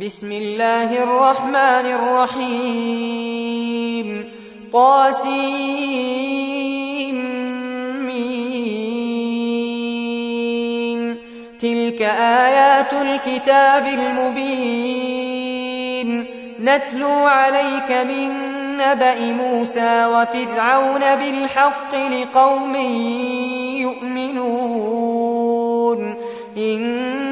بسم الله الرحمن الرحيم. طاسيم. تلك آيات الكتاب المبين. نتلو عليك من نبأ موسى وفرعون بالحق لقوم يؤمنون. إن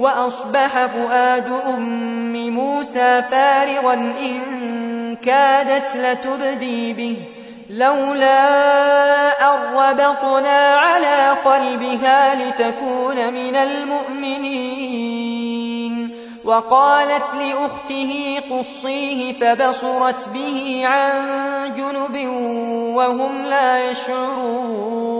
وأصبح فؤاد أم موسى فارغا إن كادت لتبدي به لولا أربطنا على قلبها لتكون من المؤمنين. وقالت لأخته قصيه فبصرت به عن جنب وهم لا يشعرون.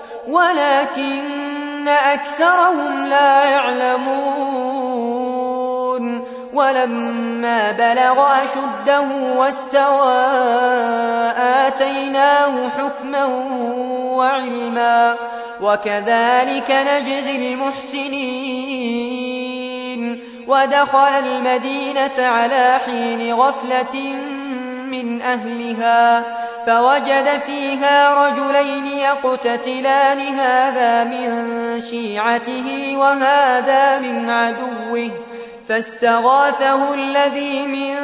ولكن أكثرهم لا يعلمون. ولما بلغ أشده واستوى آتيناه حكما وعلما. وكذلك نجزي المحسنين. ودخل المدينة على حين غفلة من أهلها. فوجد فيها رجلين يقتتلان هذا من شيعته وهذا من عدوه. فاستغاثه الذي من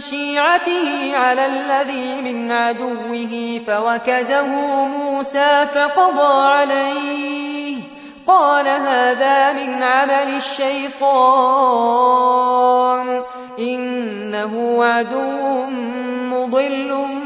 شيعته على الذي من عدوه فوكزه موسى فقضى عليه. قال هذا من عمل الشيطان إنه عدو مضل.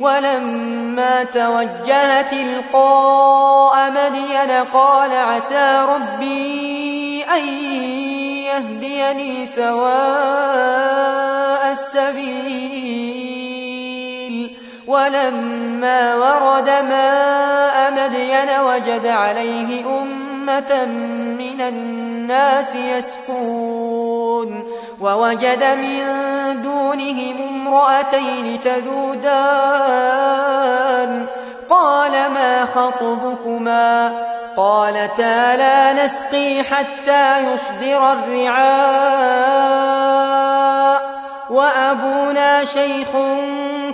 ولما توجه تلقاء مدين قال عسى ربي أن يهديني سواء السبيل. ولما ورد ماء مدين وجد عليه أمة من الناس يسكون ووجد من دونهم امرأتين تذودان. قال ما خطبكما؟ قالتا لا نسقي حتى يصدر الرعاء. وأبونا شيخ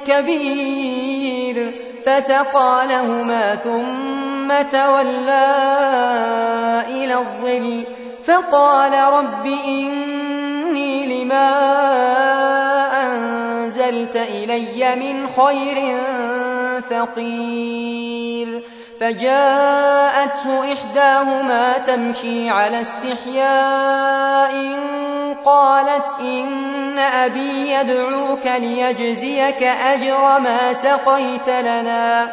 كبير فسقى لهما ثم تولى إلى الظل فقال رب إني لما أنزلت إلي من خير فقير فجاءته إحداهما تمشي على استحياء قالت إن أبي يدعوك ليجزيك أجر ما سقيت لنا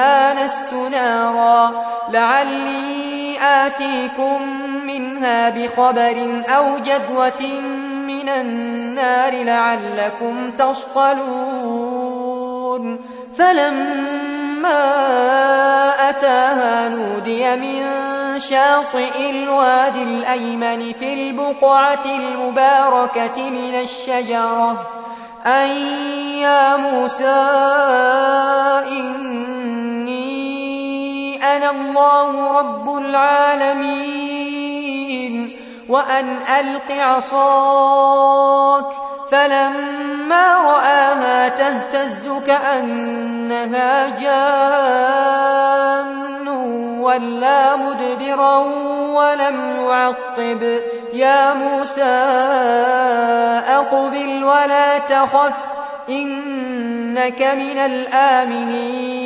آنست نارا. لعلي آتيكم منها بخبر أو جدوة من النار لعلكم تصطلون. فلما أتاها نودي من شاطئ الوادي الأيمن في البقعة المباركة من الشجرة. أن يا موسى إني أنا الله رب العالمين وأن ألق عصاك فلما رآها تهتز كأنها جان ولا مدبرا ولم يعقب. يا موسى أقبل ولا تخف إنك من الآمنين.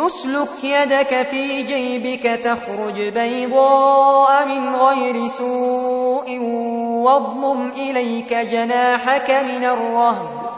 أسلك يدك في جيبك تخرج بيضاء من غير سوء واضمم إليك جناحك من الرهب.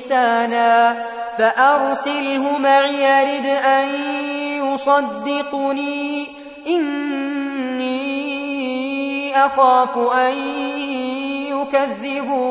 لسانا فأرسله معي يرد أن يصدقني. إني أخاف أن يكذبون.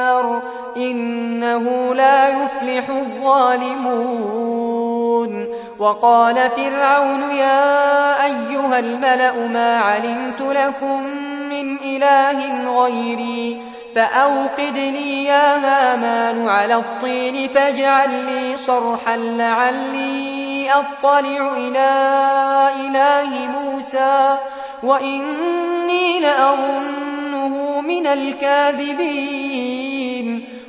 إنه لا يفلح الظالمون وقال فرعون يا أيها الملأ ما علمت لكم من إله غيري فأوقد لي يا هامان على الطين فاجعل لي صرحا لعلي أطلع إلى إله موسى وإني لأظنه من الكاذبين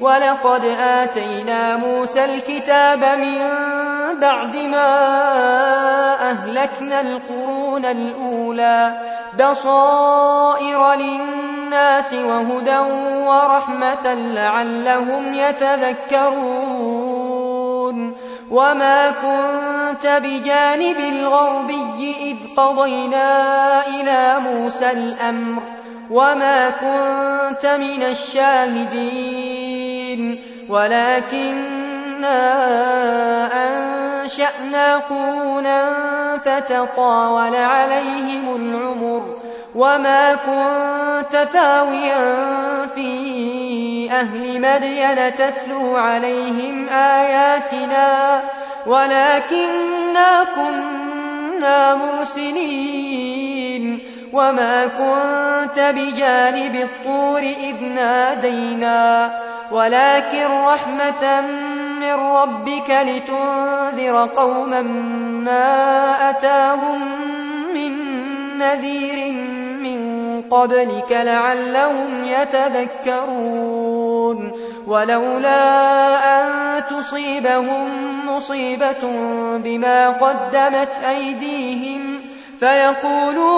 ولقد آتينا موسى الكتاب من بعد ما أهلكنا القرون الأولى. بصائر للناس وهدى ورحمة لعلهم يتذكرون. وما كنت بجانب الغربي إذ قضينا إلى موسى الأمر. وما كنت من الشاهدين ولكننا أنشأنا قرونا فتطاول عليهم العمر وما كنت ثاويا في أهل مدين تتلو عليهم آياتنا ولكننا كنا مرسلين وما كنت بجانب الطور إذ نادينا ولكن رحمة من ربك لتنذر قوما ما أتاهم من نذير من قبلك لعلهم يتذكرون ولولا أن تصيبهم مصيبة بما قدمت أيديهم فيقولوا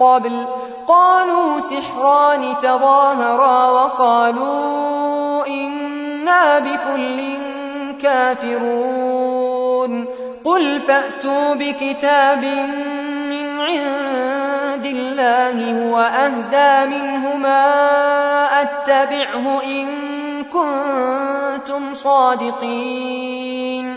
قبل قالوا سحران تظاهرا وقالوا إنا بكل كافرون قل فأتوا بكتاب من عند الله هو أهدى منهما أتبعه إن كنتم صادقين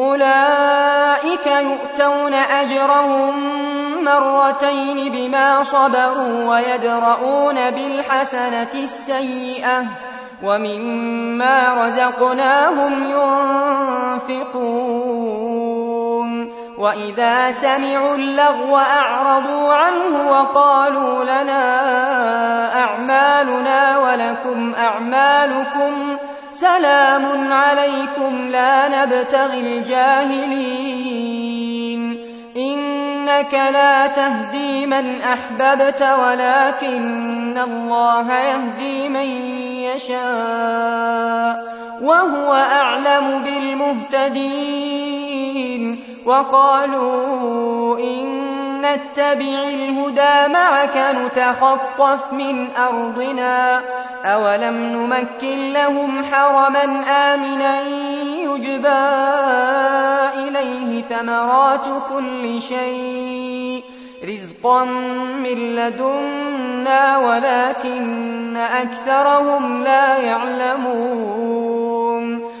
أولئك يؤتون أجرهم مرتين بما صبروا ويدرؤون بالحسنة السيئة ومما رزقناهم ينفقون وإذا سمعوا اللغو أعرضوا عنه وقالوا لنا أعمالنا ولكم أعمالكم سلام عليكم لا نبتغي الجاهلين. إنك لا تهدي من أحببت ولكن الله يهدي من يشاء وهو أعلم بالمهتدين. وقالوا إن نتبع الهدى معك نتخطف من أرضنا أولم نمكن لهم حرما آمنا يجبى إليه ثمرات كل شيء رزقا من لدنا ولكن أكثرهم لا يعلمون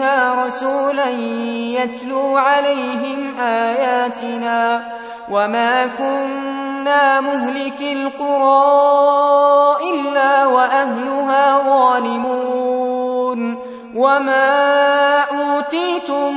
أمها رسولا يتلو عليهم آياتنا وما كنا مهلك القرى إلا وأهلها ظالمون وما أوتيتم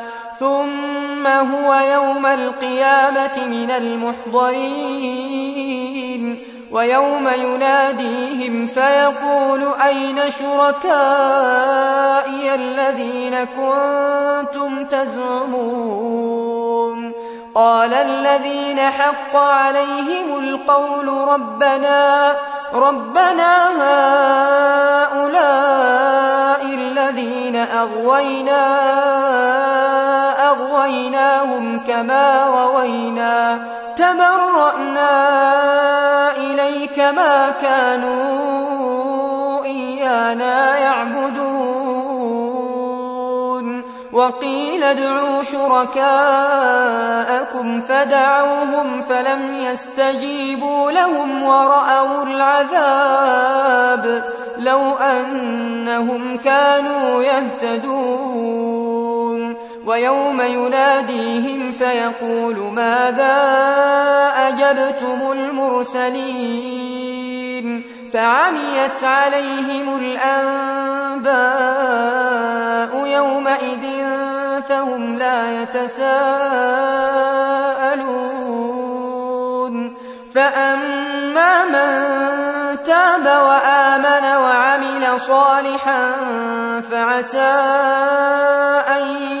ثم هو يوم القيامة من المحضرين ويوم يناديهم فيقول أين شركائي الذين كنتم تزعمون؟ قال الذين حق عليهم القول ربنا ربنا هؤلاء الذين أغوينا أغويناهم كما غوينا تبرأنا إليك ما كانوا إيانا يعبدون وقيل ادعوا شركاءكم فدعوهم فلم يستجيبوا لهم ورأوا العذاب لو أنهم كانوا يهتدون ويوم يناديهم فيقول ماذا أجبتم المرسلين فعميت عليهم الأنباء يومئذ فهم لا يتساءلون فأما من تاب وآمن وعمل صالحا فعسى أن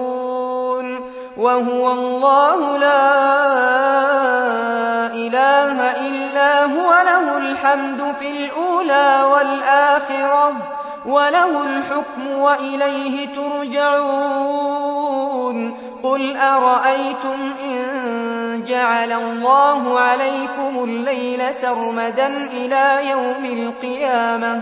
وهو الله لا إله إلا هو له الحمد في الأولى والآخرة وله الحكم وإليه ترجعون. قل أرأيتم إن جعل الله عليكم الليل سرمدا إلى يوم القيامة؟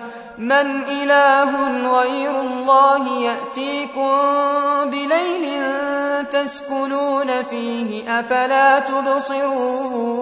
من إله غير الله يأتيكم بليل تسكنون فيه أفلا تبصرون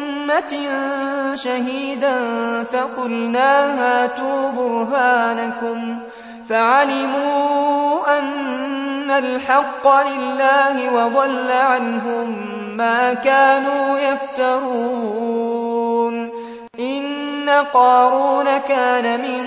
شهيدا فقلنا هاتوا برهانكم فعلموا أن الحق لله وضل عنهم ما كانوا يفترون. إن قارون كان من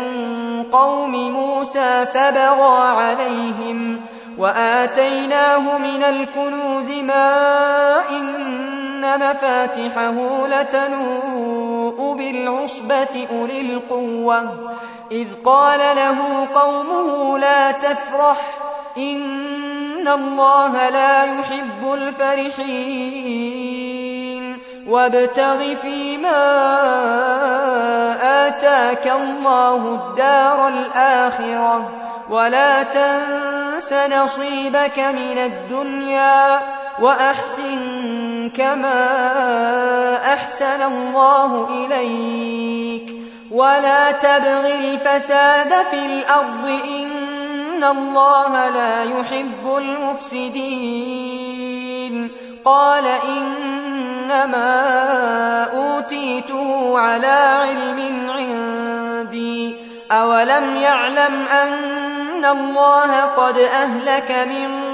قوم موسى فبغى عليهم وآتيناه من الكنوز ما إن مفاتحه لتنوء بالعصبة أولي القوة. إذ قال له قومه لا تفرح إن الله لا يحب الفرحين. وابتغ فيما آتاك الله الدار الآخرة ولا تنس نصيبك من الدنيا وأحسن كما أحسن الله إليك ولا تبغ الفساد في الأرض إن الله لا يحب المفسدين قال إنما أوتيته على علم عندي أولم يعلم أن الله قد أهلك من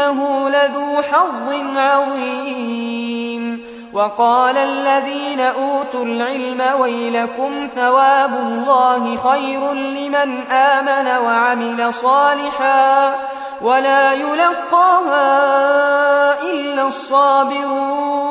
إنه لذو حظ عظيم. وقال الذين أوتوا العلم ويلكم ثواب الله خير لمن آمن وعمل صالحا ولا يلقاها إلا الصابرون.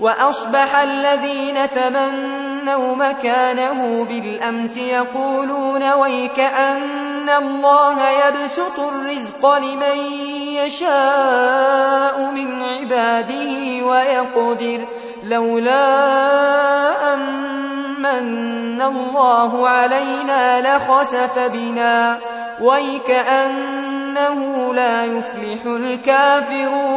وأصبح الذين تمنوا مكانه بالأمس يقولون ويك أن الله يبسط الرزق لمن يشاء من عباده ويقدر لولا أمن الله علينا لخسف بنا ويكأنه لا يفلح الكافرون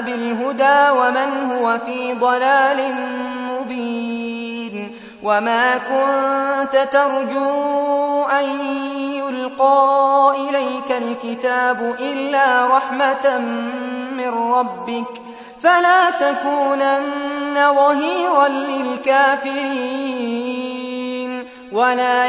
بالهدى ومن هو في ضلال مبين وما كنت ترجو أن يلقى إليك الكتاب إلا رحمة من ربك فلا تكونن ظهيرا للكافرين ولا